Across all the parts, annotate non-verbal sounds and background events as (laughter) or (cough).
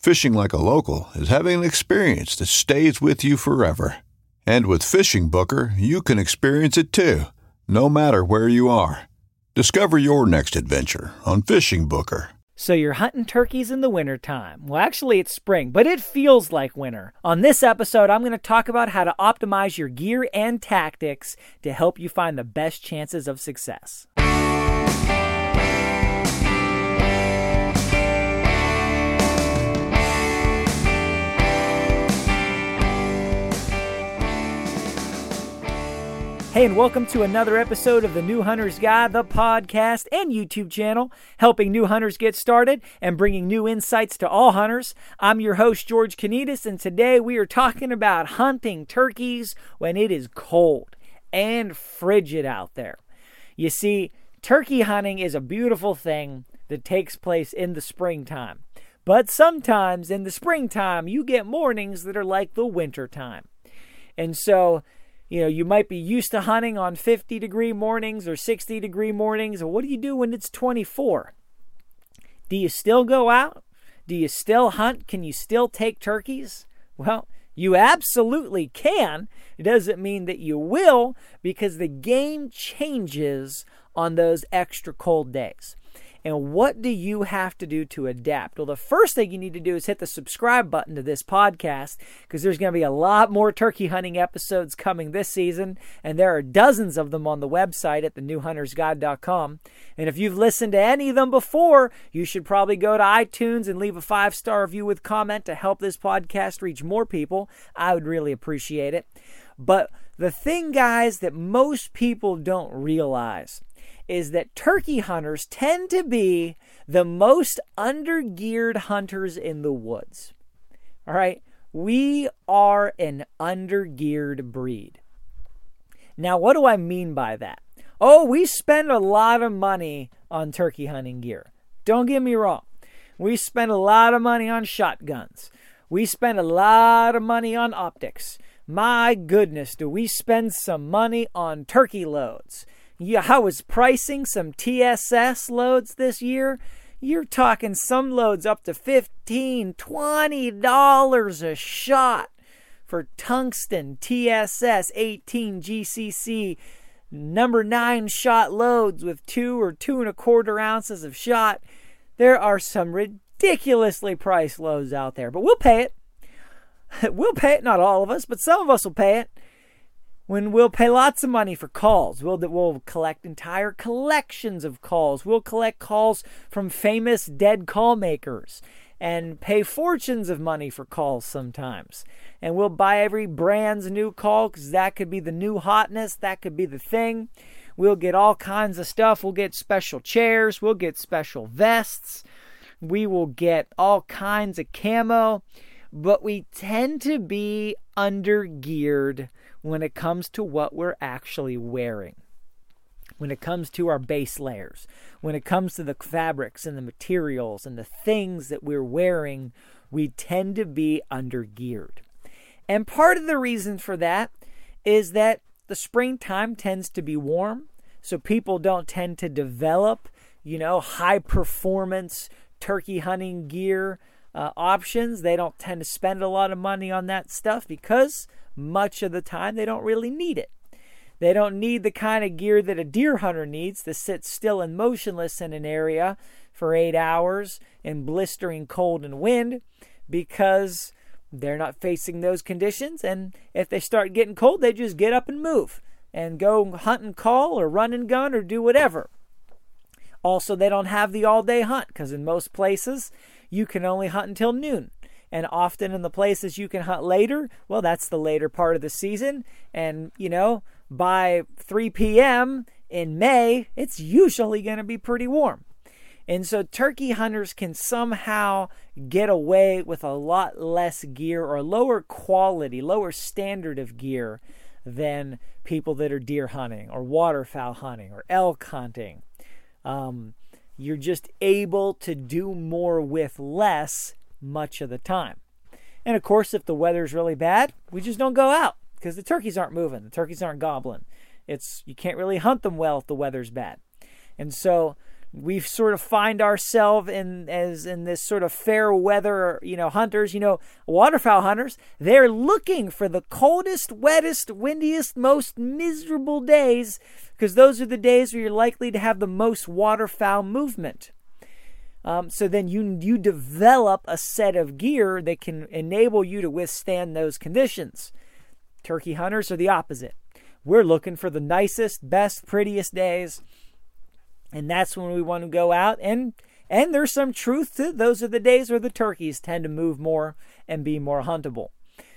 Fishing like a local is having an experience that stays with you forever. And with Fishing Booker, you can experience it too, no matter where you are. Discover your next adventure on Fishing Booker. So you're hunting turkeys in the wintertime. Well, actually, it's spring, but it feels like winter. On this episode, I'm going to talk about how to optimize your gear and tactics to help you find the best chances of success. Hey, and welcome to another episode of the New Hunter's Guide, the podcast and YouTube channel, helping new hunters get started and bringing new insights to all hunters. I'm your host, George Konetes, and today we are talking about hunting turkeys when it is cold and frigid out there. You see, turkey hunting is a beautiful thing that takes place in the springtime. But sometimes in the springtime, you get mornings that are like the wintertime. And so, you know, you might be used to hunting on 50 degree mornings or 60 degree mornings. What do you do when it's 24? Do you still go out? Do you still hunt? Can you still take turkeys? Well, you absolutely can. It doesn't mean that you will because the game changes on those extra cold days. And what do you have to do to adapt? Well, the first thing you need to do is hit the subscribe button to this podcast because there's going to be a lot more turkey hunting episodes coming this season, and there are dozens of them on the website at thenewhuntersguide.com. And if you've listened to any of them before, you should probably go to iTunes and leave a five star review with comment to help this podcast reach more people. I would really appreciate it. But the thing, guys, that most people don't realize is that turkey hunters tend to be the most undergeared hunters in the woods. All right, we are an undergeared breed. Now, what do I mean by that? Oh, we spend a lot of money on turkey hunting gear. Don't get me wrong. We spend a lot of money on shotguns. We spend a lot of money on optics. My goodness, do we spend some money on turkey loads? Yeah, I was pricing some TSS loads this year. You're talking some loads up to $15, $20 a shot for tungsten TSS 18 GCC number nine shot loads with two or two and a quarter ounces of shot. There are some ridiculously priced loads out there, but we'll pay it. (laughs) We'll pay it, not all of us, but some of us will pay it when we'll pay lots of money for calls. We'll, we'll collect entire collections of calls. We'll collect calls from famous dead call makers and pay fortunes of money for calls sometimes. And we'll buy every brand's new call because that could be the new hotness, that could be the thing. We'll get all kinds of stuff. We'll get special chairs, we'll get special vests, we will get all kinds of camo, but we tend to be under geared when it comes to what we're actually wearing. When it comes to our base layers, when it comes to the fabrics and the materials and the things that we're wearing, we tend to be under geared. And part of the reason for that is that the springtime tends to be warm, so people don't tend to develop, you know, high performance turkey hunting gear uh, options. They don't tend to spend a lot of money on that stuff because much of the time they don't really need it. They don't need the kind of gear that a deer hunter needs to sit still and motionless in an area for eight hours in blistering cold and wind because they're not facing those conditions. And if they start getting cold, they just get up and move and go hunt and call or run and gun or do whatever. Also, they don't have the all day hunt because in most places you can only hunt until noon. And often in the places you can hunt later, well, that's the later part of the season. And, you know, by 3 p.m. in May, it's usually going to be pretty warm. And so turkey hunters can somehow get away with a lot less gear or lower quality, lower standard of gear than people that are deer hunting or waterfowl hunting or elk hunting. Um, you're just able to do more with less much of the time. And of course, if the weather's really bad, we just don't go out because the turkeys aren't moving. The turkeys aren't gobbling. It's you can't really hunt them well if the weather's bad. And so we sort of find ourselves in as in this sort of fair weather, you know, hunters, you know, waterfowl hunters, they're looking for the coldest, wettest, windiest, most miserable days because those are the days where you're likely to have the most waterfowl movement. Um, so then you you develop a set of gear that can enable you to withstand those conditions. Turkey hunters are the opposite. We're looking for the nicest, best, prettiest days, and that's when we want to go out and and there's some truth to those are the days where the turkeys tend to move more and be more huntable.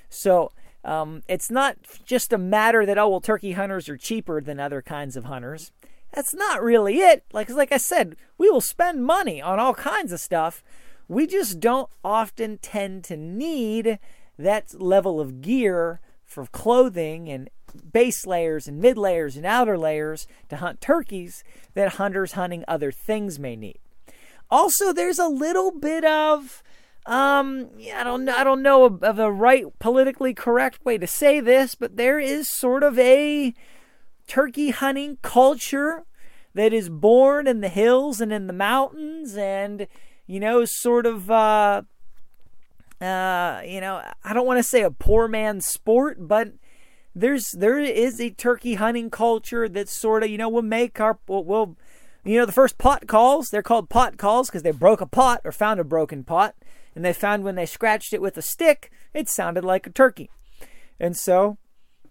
So um, it's not just a matter that oh well turkey hunters are cheaper than other kinds of hunters. That's not really it. Like like I said, we will spend money on all kinds of stuff. We just don't often tend to need that level of gear for clothing and base layers and mid layers and outer layers to hunt turkeys that hunters hunting other things may need. Also, there's a little bit of um, I don't know, I don't know of, of a right politically correct way to say this, but there is sort of a turkey hunting culture that is born in the hills and in the mountains and you know sort of uh uh you know I don't want to say a poor man's sport but there's there is a turkey hunting culture that sort of you know will make our will, will you know the first pot calls they're called pot calls because they broke a pot or found a broken pot and they found when they scratched it with a stick it sounded like a turkey and so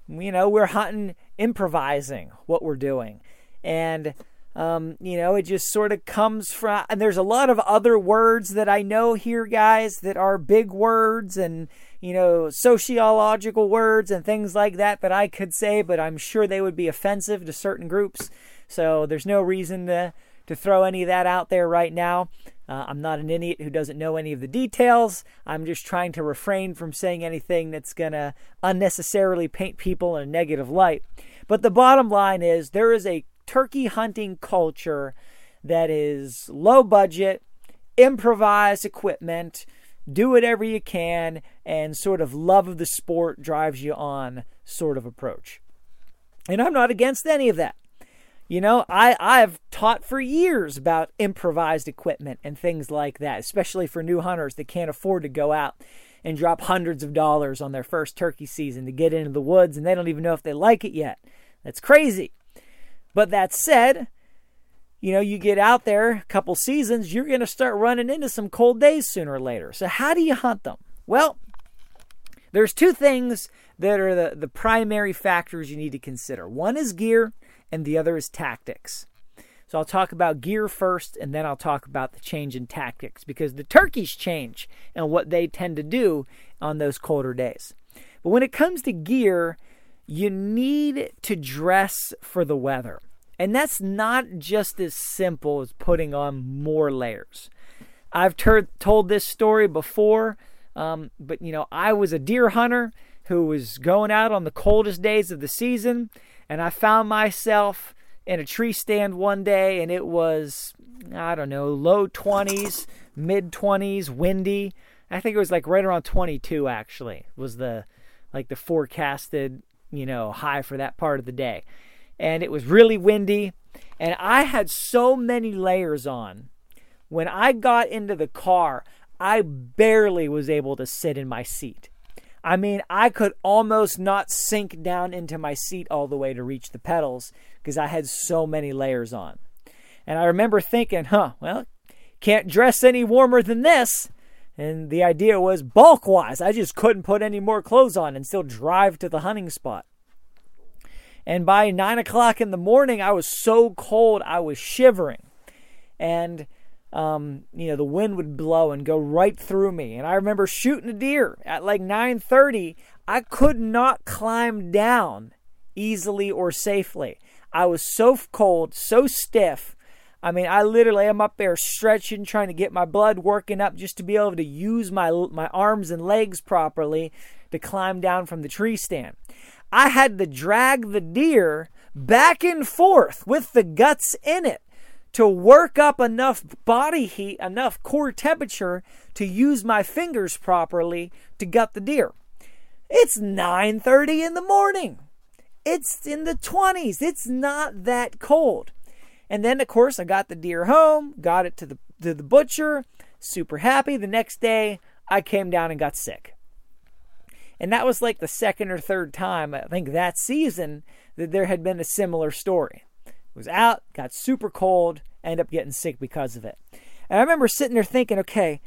you know, we're hunting, improvising what we're doing. And, um, you know, it just sort of comes from, and there's a lot of other words that I know here, guys, that are big words and, you know, sociological words and things like that that I could say, but I'm sure they would be offensive to certain groups. So there's no reason to, to throw any of that out there right now. Uh, I'm not an idiot who doesn't know any of the details. I'm just trying to refrain from saying anything that's going to unnecessarily paint people in a negative light. But the bottom line is there is a turkey hunting culture that is low budget, improvised equipment, do whatever you can, and sort of love of the sport drives you on sort of approach. And I'm not against any of that. You know, I, I've taught for years about improvised equipment and things like that, especially for new hunters that can't afford to go out and drop hundreds of dollars on their first turkey season to get into the woods and they don't even know if they like it yet. That's crazy. But that said, you know, you get out there a couple seasons, you're going to start running into some cold days sooner or later. So, how do you hunt them? Well, there's two things that are the, the primary factors you need to consider. One is gear, and the other is tactics. So I'll talk about gear first, and then I'll talk about the change in tactics because the turkeys change and what they tend to do on those colder days. But when it comes to gear, you need to dress for the weather. And that's not just as simple as putting on more layers. I've ter- told this story before, um, but you know, I was a deer hunter who was going out on the coldest days of the season and I found myself in a tree stand one day, and it was, I don't know, low 20s, mid 20s, windy. I think it was like right around 22 actually was the like the forecasted you know, high for that part of the day. And it was really windy. And I had so many layers on. When I got into the car, I barely was able to sit in my seat. I mean, I could almost not sink down into my seat all the way to reach the pedals because I had so many layers on. And I remember thinking, huh, well, can't dress any warmer than this. And the idea was bulk wise, I just couldn't put any more clothes on and still drive to the hunting spot. And by nine o'clock in the morning, I was so cold, I was shivering. And, um, you know, the wind would blow and go right through me. And I remember shooting a deer at like 9:30. I could not climb down easily or safely. I was so cold, so stiff. I mean, I literally am up there stretching, trying to get my blood working up just to be able to use my my arms and legs properly to climb down from the tree stand. I had to drag the deer back and forth with the guts in it to work up enough body heat, enough core temperature to use my fingers properly to gut the deer. It's 9:30 in the morning. It's in the 20s. It's not that cold. And then of course I got the deer home, got it to the to the butcher, super happy. The next day I came down and got sick. And that was like the second or third time, I think, that season that there had been a similar story. Was out, got super cold, ended up getting sick because of it. And I remember sitting there thinking, okay,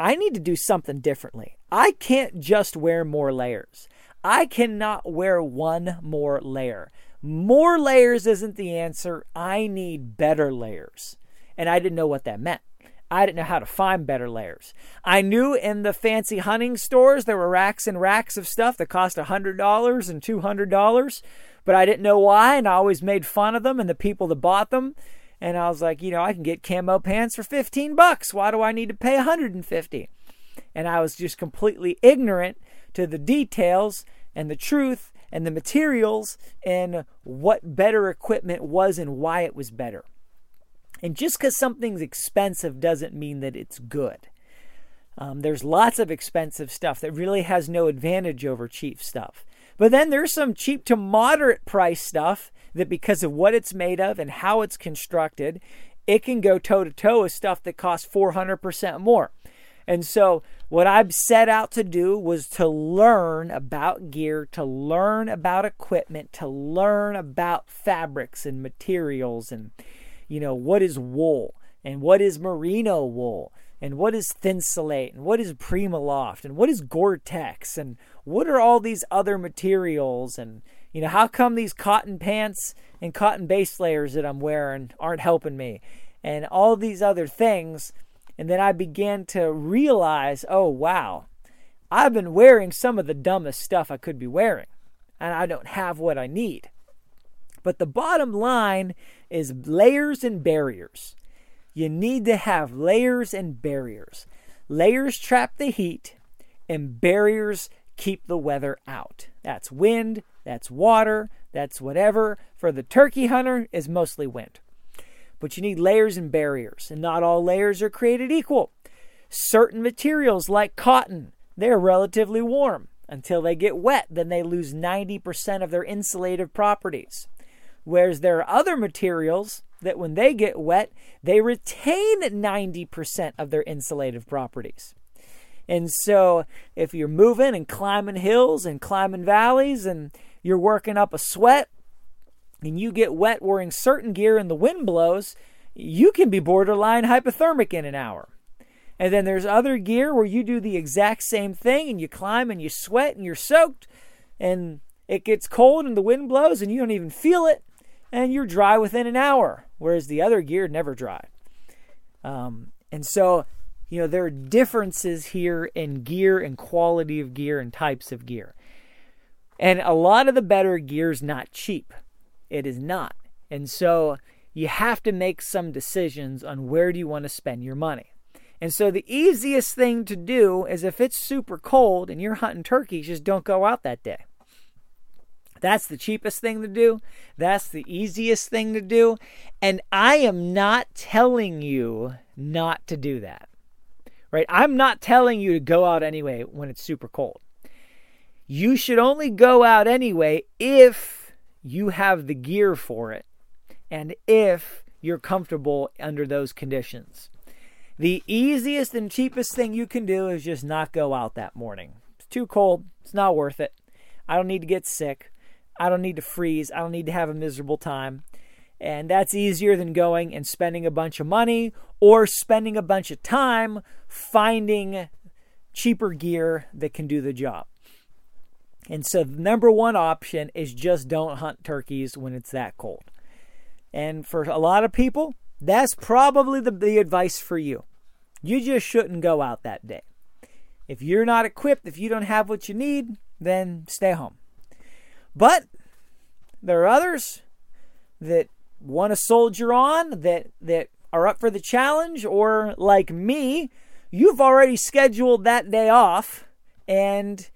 I need to do something differently. I can't just wear more layers. I cannot wear one more layer. More layers isn't the answer. I need better layers. And I didn't know what that meant. I didn't know how to find better layers. I knew in the fancy hunting stores there were racks and racks of stuff that cost $100 and $200, but I didn't know why, and I always made fun of them and the people that bought them. And I was like, you know, I can get camo pants for 15 bucks. Why do I need to pay 150? And I was just completely ignorant to the details and the truth and the materials and what better equipment was and why it was better. And just because something's expensive doesn't mean that it's good. Um, there's lots of expensive stuff that really has no advantage over cheap stuff. But then there's some cheap to moderate price stuff that, because of what it's made of and how it's constructed, it can go toe to toe with stuff that costs 400% more. And so, what I've set out to do was to learn about gear, to learn about equipment, to learn about fabrics and materials and you know, what is wool? And what is merino wool? And what is Thinsulate? And what is Primaloft and what is Gore-Tex? And what are all these other materials? And you know, how come these cotton pants and cotton base layers that I'm wearing aren't helping me? And all these other things. And then I began to realize, oh wow, I've been wearing some of the dumbest stuff I could be wearing. And I don't have what I need. But the bottom line is layers and barriers. You need to have layers and barriers. Layers trap the heat, and barriers keep the weather out. That's wind, that's water, that's whatever. For the turkey hunter, is mostly wind. But you need layers and barriers, and not all layers are created equal. Certain materials, like cotton, they're relatively warm. Until they get wet, then they lose 90% of their insulative properties. Whereas there are other materials that when they get wet, they retain 90% of their insulative properties. And so if you're moving and climbing hills and climbing valleys and you're working up a sweat and you get wet wearing certain gear and the wind blows, you can be borderline hypothermic in an hour. And then there's other gear where you do the exact same thing and you climb and you sweat and you're soaked and it gets cold and the wind blows and you don't even feel it and you're dry within an hour, whereas the other gear never dry. Um, and so, you know, there are differences here in gear and quality of gear and types of gear. And a lot of the better gear is not cheap. It is not. And so you have to make some decisions on where do you want to spend your money. And so the easiest thing to do is if it's super cold and you're hunting turkeys, just don't go out that day. That's the cheapest thing to do. That's the easiest thing to do. And I am not telling you not to do that. Right? I'm not telling you to go out anyway when it's super cold. You should only go out anyway if you have the gear for it and if you're comfortable under those conditions. The easiest and cheapest thing you can do is just not go out that morning. It's too cold. It's not worth it. I don't need to get sick. I don't need to freeze. I don't need to have a miserable time. And that's easier than going and spending a bunch of money or spending a bunch of time finding cheaper gear that can do the job. And so, the number one option is just don't hunt turkeys when it's that cold. And for a lot of people, that's probably the, the advice for you. You just shouldn't go out that day. If you're not equipped, if you don't have what you need, then stay home. But there are others that want to soldier on, that, that are up for the challenge, or like me, you've already scheduled that day off and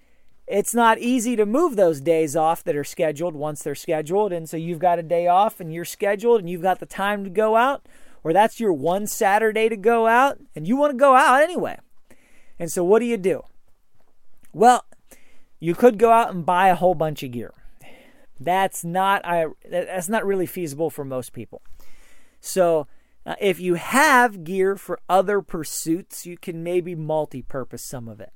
it's not easy to move those days off that are scheduled once they're scheduled. And so you've got a day off and you're scheduled and you've got the time to go out, or that's your one Saturday to go out, and you want to go out anyway. And so what do you do? Well, you could go out and buy a whole bunch of gear. That's not I that's not really feasible for most people. So uh, if you have gear for other pursuits, you can maybe multi-purpose some of it.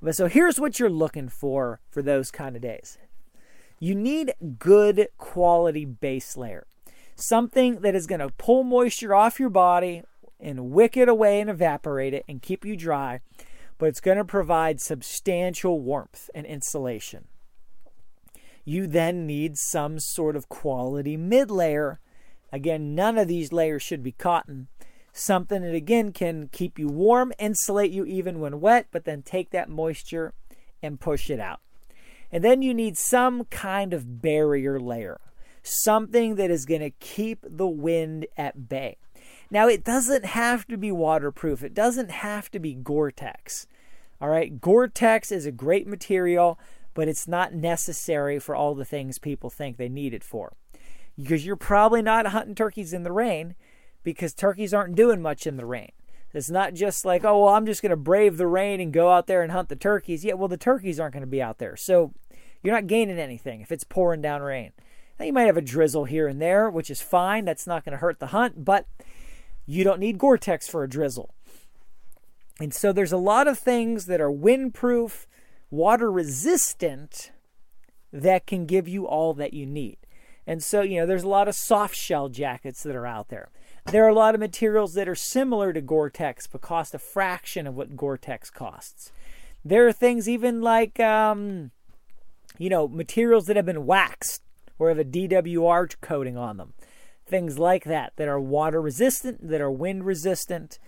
But so here's what you're looking for for those kind of days. You need good quality base layer. Something that is going to pull moisture off your body and wick it away and evaporate it and keep you dry, but it's going to provide substantial warmth and insulation. You then need some sort of quality mid layer. Again, none of these layers should be cotton something that again can keep you warm, insulate you even when wet, but then take that moisture and push it out. And then you need some kind of barrier layer, something that is going to keep the wind at bay. Now, it doesn't have to be waterproof, it doesn't have to be Gore Tex. All right, Gore Tex is a great material, but it's not necessary for all the things people think they need it for. Because you're probably not hunting turkeys in the rain because turkeys aren't doing much in the rain. It's not just like, oh, well, I'm just going to brave the rain and go out there and hunt the turkeys. Yeah, well, the turkeys aren't going to be out there. So you're not gaining anything if it's pouring down rain. Now, you might have a drizzle here and there, which is fine. That's not going to hurt the hunt, but you don't need Gore Tex for a drizzle. And so there's a lot of things that are windproof, water resistant, that can give you all that you need. And so, you know, there's a lot of soft shell jackets that are out there. There are a lot of materials that are similar to Gore Tex but cost a fraction of what Gore Tex costs. There are things even like, um, you know, materials that have been waxed or have a DWR coating on them. Things like that that are water resistant, that are wind resistant,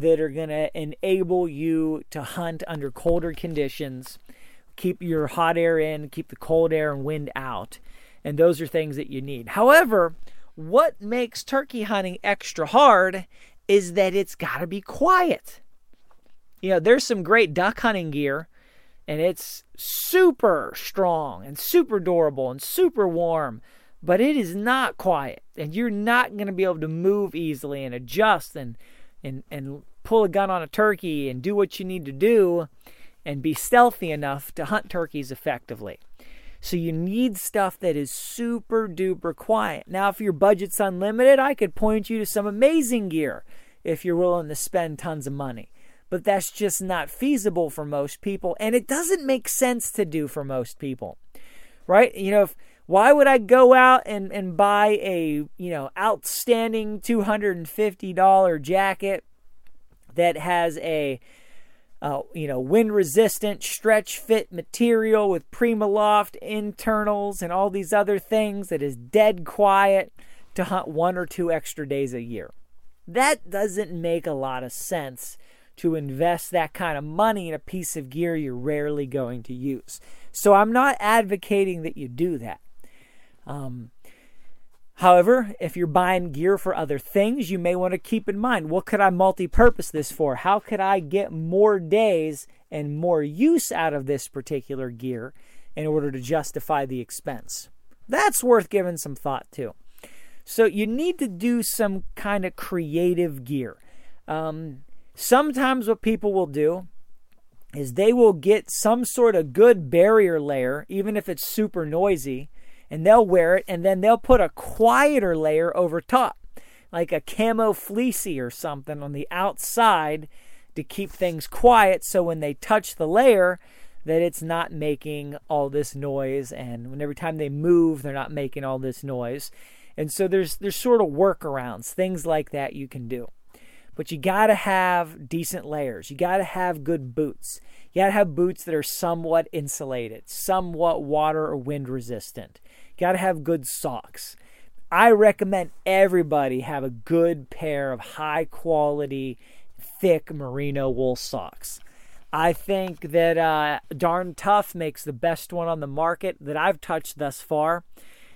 that are going to enable you to hunt under colder conditions, keep your hot air in, keep the cold air and wind out. And those are things that you need. However, what makes turkey hunting extra hard is that it's got to be quiet. You know, there's some great duck hunting gear, and it's super strong and super durable and super warm, but it is not quiet, and you're not going to be able to move easily and adjust and and and pull a gun on a turkey and do what you need to do and be stealthy enough to hunt turkeys effectively. So you need stuff that is super duper quiet. Now, if your budget's unlimited, I could point you to some amazing gear if you're willing to spend tons of money. But that's just not feasible for most people, and it doesn't make sense to do for most people. Right? You know, if, why would I go out and, and buy a, you know, outstanding $250 jacket that has a uh, you know, wind resistant, stretch fit material with Primaloft internals and all these other things that is dead quiet to hunt one or two extra days a year. That doesn't make a lot of sense to invest that kind of money in a piece of gear you're rarely going to use. So I'm not advocating that you do that. Um, However, if you're buying gear for other things, you may want to keep in mind what could I multi purpose this for? How could I get more days and more use out of this particular gear in order to justify the expense? That's worth giving some thought to. So, you need to do some kind of creative gear. Um, sometimes, what people will do is they will get some sort of good barrier layer, even if it's super noisy, and they'll wear it, and then they'll put a quieter layer over top, like a camo fleecy or something on the outside to keep things quiet so when they touch the layer, that it's not making all this noise and when every time they move they're not making all this noise. And so there's there's sort of workarounds things like that you can do. But you got to have decent layers. You got to have good boots. You got to have boots that are somewhat insulated somewhat water or wind resistant got to have good socks i recommend everybody have a good pair of high quality thick merino wool socks I think that uh, Darn Tough makes the best one on the market that I've touched thus far.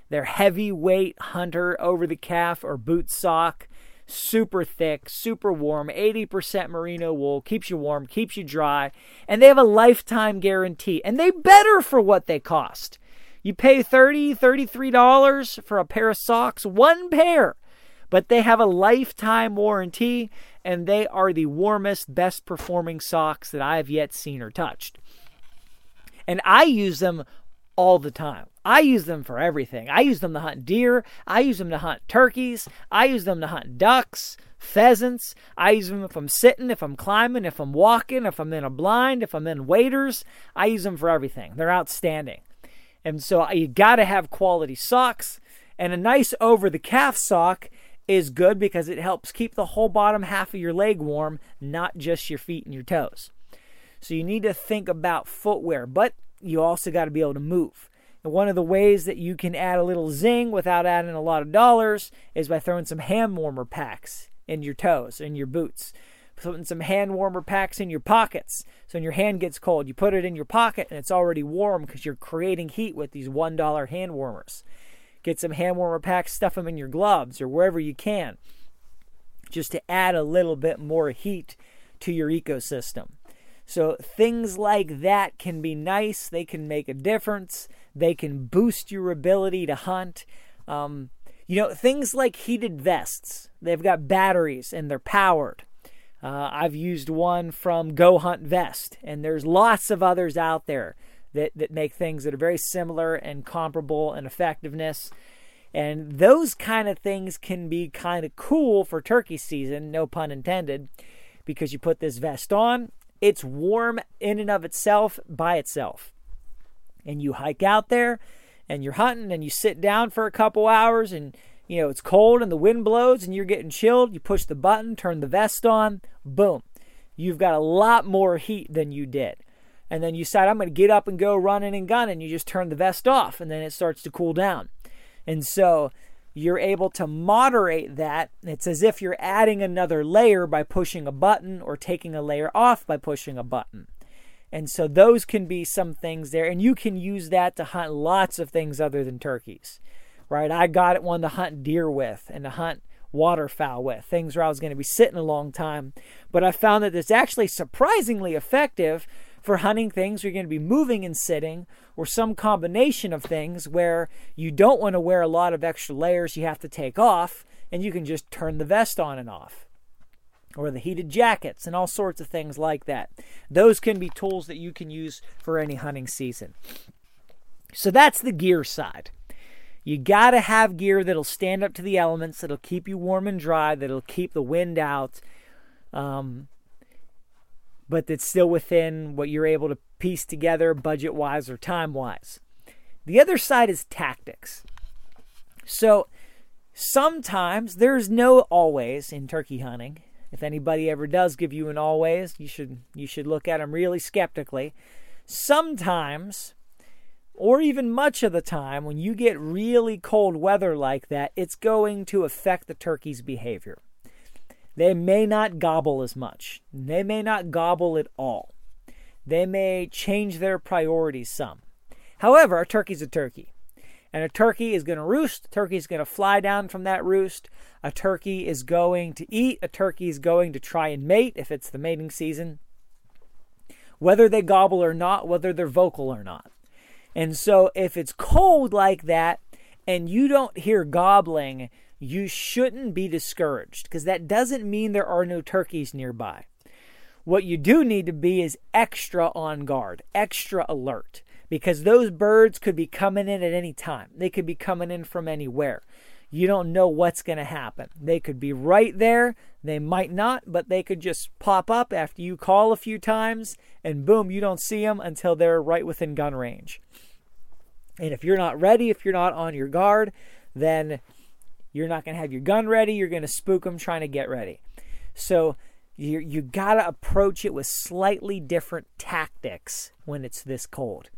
Their heavyweight hunter over the calf or boot sock, super thick, super warm, 80% merino wool, keeps you warm, keeps you dry, and they have a lifetime guarantee. And they better for what they cost. You pay $30, $33 for a pair of socks, one pair, but they have a lifetime warranty and they are the warmest, best performing socks that I have yet seen or touched. And I use them all the time. I use them for everything. I use them to hunt deer. I use them to hunt turkeys. I use them to hunt ducks, pheasants. I use them if I'm sitting, if I'm climbing, if I'm walking, if I'm in a blind, if I'm in waders. I use them for everything. They're outstanding. And so you got to have quality socks. And a nice over the calf sock is good because it helps keep the whole bottom half of your leg warm, not just your feet and your toes. So you need to think about footwear, but you also got to be able to move. And one of the ways that you can add a little zing without adding a lot of dollars is by throwing some hand warmer packs in your toes, in your boots. Putting some hand warmer packs in your pockets. So when your hand gets cold, you put it in your pocket and it's already warm because you're creating heat with these $1 hand warmers. Get some hand warmer packs, stuff them in your gloves or wherever you can, just to add a little bit more heat to your ecosystem. So things like that can be nice. They can make a difference. They can boost your ability to hunt. Um, you know, things like heated vests. They've got batteries and they're powered. Uh, I've used one from Go Hunt Vest, and there's lots of others out there that, that make things that are very similar and comparable in effectiveness. And those kind of things can be kind of cool for turkey season, no pun intended, because you put this vest on, it's warm in and of itself by itself. And you hike out there and you're hunting and you sit down for a couple hours and you know it's cold and the wind blows and you're getting chilled, you push the button, turn the vest on, boom. You've got a lot more heat than you did and then you decide I'm going to get up and go running and gunning. You just turn the vest off, and then it starts to cool down. And so you're able to moderate that. It's as if you're adding another layer by pushing a button or taking a layer off by pushing a button. And so those can be some things there, and you can use that to hunt lots of things other than turkeys, right? I got it one to hunt deer with and to hunt waterfowl with, things where I was going to be sitting a long time. But I found that it's actually surprisingly effective for hunting things where you're going to be moving and sitting, or some combination of things where you don't want to wear a lot of extra layers you have to take off, and you can just turn the vest on and off. Or the heated jackets and all sorts of things like that. Those can be tools that you can use for any hunting season. So that's the gear side. You got to have gear that'll stand up to the elements, that'll keep you warm and dry, that'll keep the wind out. Um, but that's still within what you're able to piece together budget wise or time wise. The other side is tactics. So sometimes there's no always in turkey hunting. If anybody ever does give you an always, you should you should look at them really skeptically. Sometimes or even much of the time when you get really cold weather like that, it's going to affect the turkey's behavior. They may not gobble as much. They may not gobble at all. They may change their priorities some. However, a turkey's a turkey. And a turkey is going to roost. A turkey is going to fly down from that roost. A turkey is going to eat. A turkey is going to try and mate if it's the mating season. Whether they gobble or not, whether they're vocal or not. And so if it's cold like that and you don't hear gobbling, you shouldn't be discouraged because that doesn't mean there are no turkeys nearby. What you do need to be is extra on guard, extra alert, because those birds could be coming in at any time. They could be coming in from anywhere. You don't know what's going to happen. They could be right there. They might not, but they could just pop up after you call a few times, and boom, you don't see them until they're right within gun range. And if you're not ready, if you're not on your guard, then you're not going to have your gun ready. You're going to spook them trying to get ready. So you you got to approach it with slightly different tactics when it's this cold.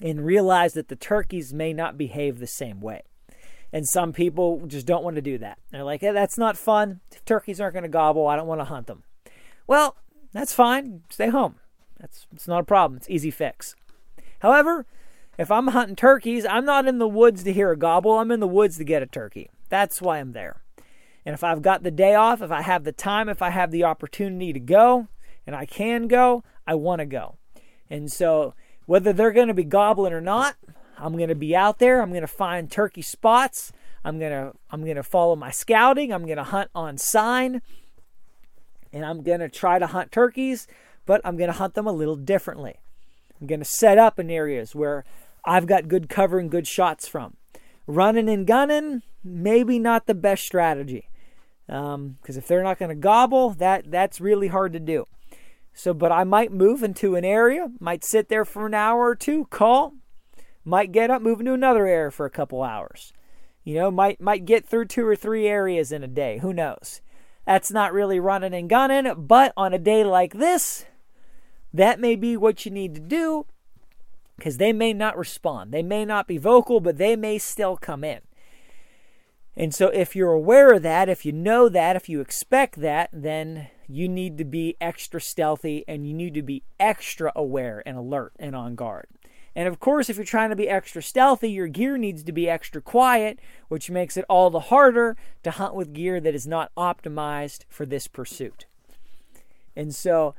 And realize that the turkeys may not behave the same way. And some people just don't want to do that. They're like, hey, that's not fun. Turkeys aren't going to gobble, I don't want to hunt them. Well, that's fine. Stay home. That's it's not a problem. It's easy fix. However, if I'm hunting turkeys, I'm not in the woods to hear a gobble. I'm in the woods to get a turkey. That's why I'm there. And if I've got the day off, if I have the time, if I have the opportunity to go, and I can go, I want to go. And so, whether they're going to be gobbling or not, I'm going to be out there. I'm going to find turkey spots. I'm going to I'm going to follow my scouting. I'm going to hunt on sign. And I'm going to try to hunt turkeys, but I'm going to hunt them a little differently. I'm going to set up in areas where I've got good cover and good shots from. Running and gunning, maybe not the best strategy because um, if they're not going to gobble, that that's really hard to do. So, but I might move into an area, might sit there for an hour or two, call, might get up, move into another area for a couple hours. You know, might might get through two or three areas in a day. Who knows? That's not really running and gunning, but on a day like this, that may be what you need to do because they may not respond. They may not be vocal, but they may still come in. And so, if you're aware of that, if you know that, if you expect that, then you need to be extra stealthy and you need to be extra aware and alert and on guard. And of course, if you're trying to be extra stealthy, your gear needs to be extra quiet, which makes it all the harder to hunt with gear that is not optimized for this pursuit. And so,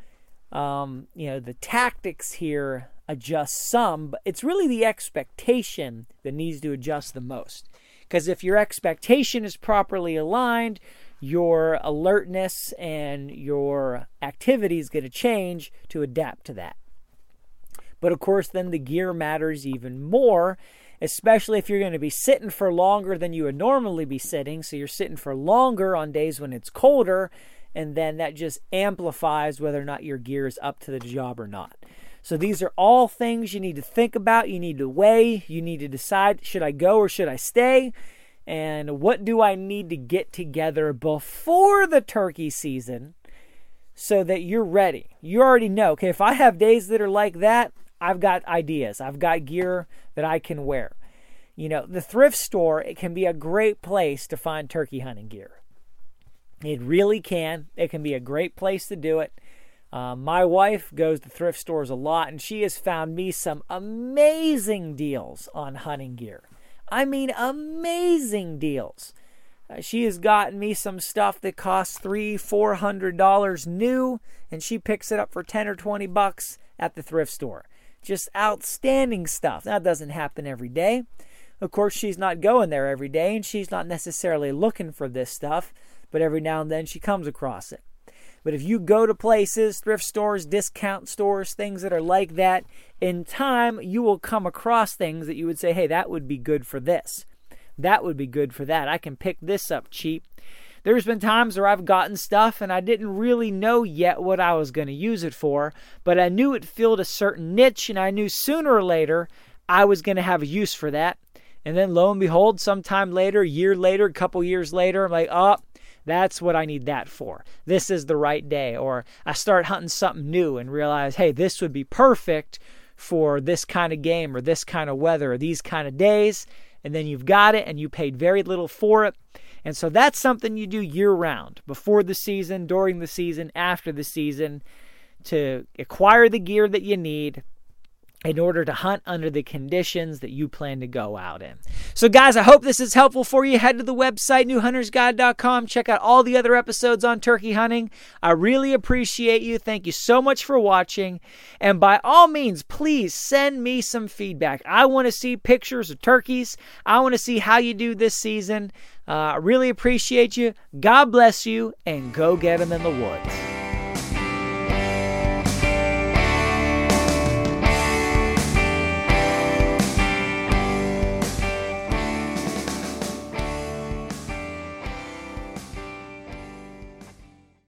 um, you know, the tactics here adjust some, but it's really the expectation that needs to adjust the most. Because if your expectation is properly aligned, your alertness and your activity is going to change to adapt to that. But of course, then the gear matters even more, especially if you're going to be sitting for longer than you would normally be sitting. So you're sitting for longer on days when it's colder, and then that just amplifies whether or not your gear is up to the job or not. So these are all things you need to think about, you need to weigh, you need to decide should I go or should I stay? And what do I need to get together before the turkey season so that you're ready? You already know, okay, if I have days that are like that, I've got ideas. I've got gear that I can wear. You know, the thrift store, it can be a great place to find turkey hunting gear. It really can. It can be a great place to do it. Uh, my wife goes to thrift stores a lot, and she has found me some amazing deals on hunting gear. I mean, amazing deals. Uh, she has gotten me some stuff that costs three, four hundred dollars new, and she picks it up for ten or twenty bucks at the thrift store. Just outstanding stuff. That doesn't happen every day. Of course, she's not going there every day, and she's not necessarily looking for this stuff, but every now and then she comes across it. But if you go to places, thrift stores, discount stores, things that are like that, in time you will come across things that you would say, hey, that would be good for this. That would be good for that. I can pick this up cheap. There's been times where I've gotten stuff and I didn't really know yet what I was going to use it for, but I knew it filled a certain niche and I knew sooner or later I was going to have a use for that. And then lo and behold, sometime later, year later, a couple years later, I'm like, oh, that's what I need that for. This is the right day. Or I start hunting something new and realize, hey, this would be perfect for this kind of game or this kind of weather or these kind of days. And then you've got it and you paid very little for it. And so that's something you do year round, before the season, during the season, after the season, to acquire the gear that you need in order to hunt under the conditions that you plan to go out in. So, guys, I hope this is helpful for you. Head to the website, newhuntersguide.com. Check out all the other episodes on turkey hunting. I really appreciate you. Thank you so much for watching. And by all means, please send me some feedback. I want to see pictures of turkeys, I want to see how you do this season. Uh, I really appreciate you. God bless you, and go get them in the woods.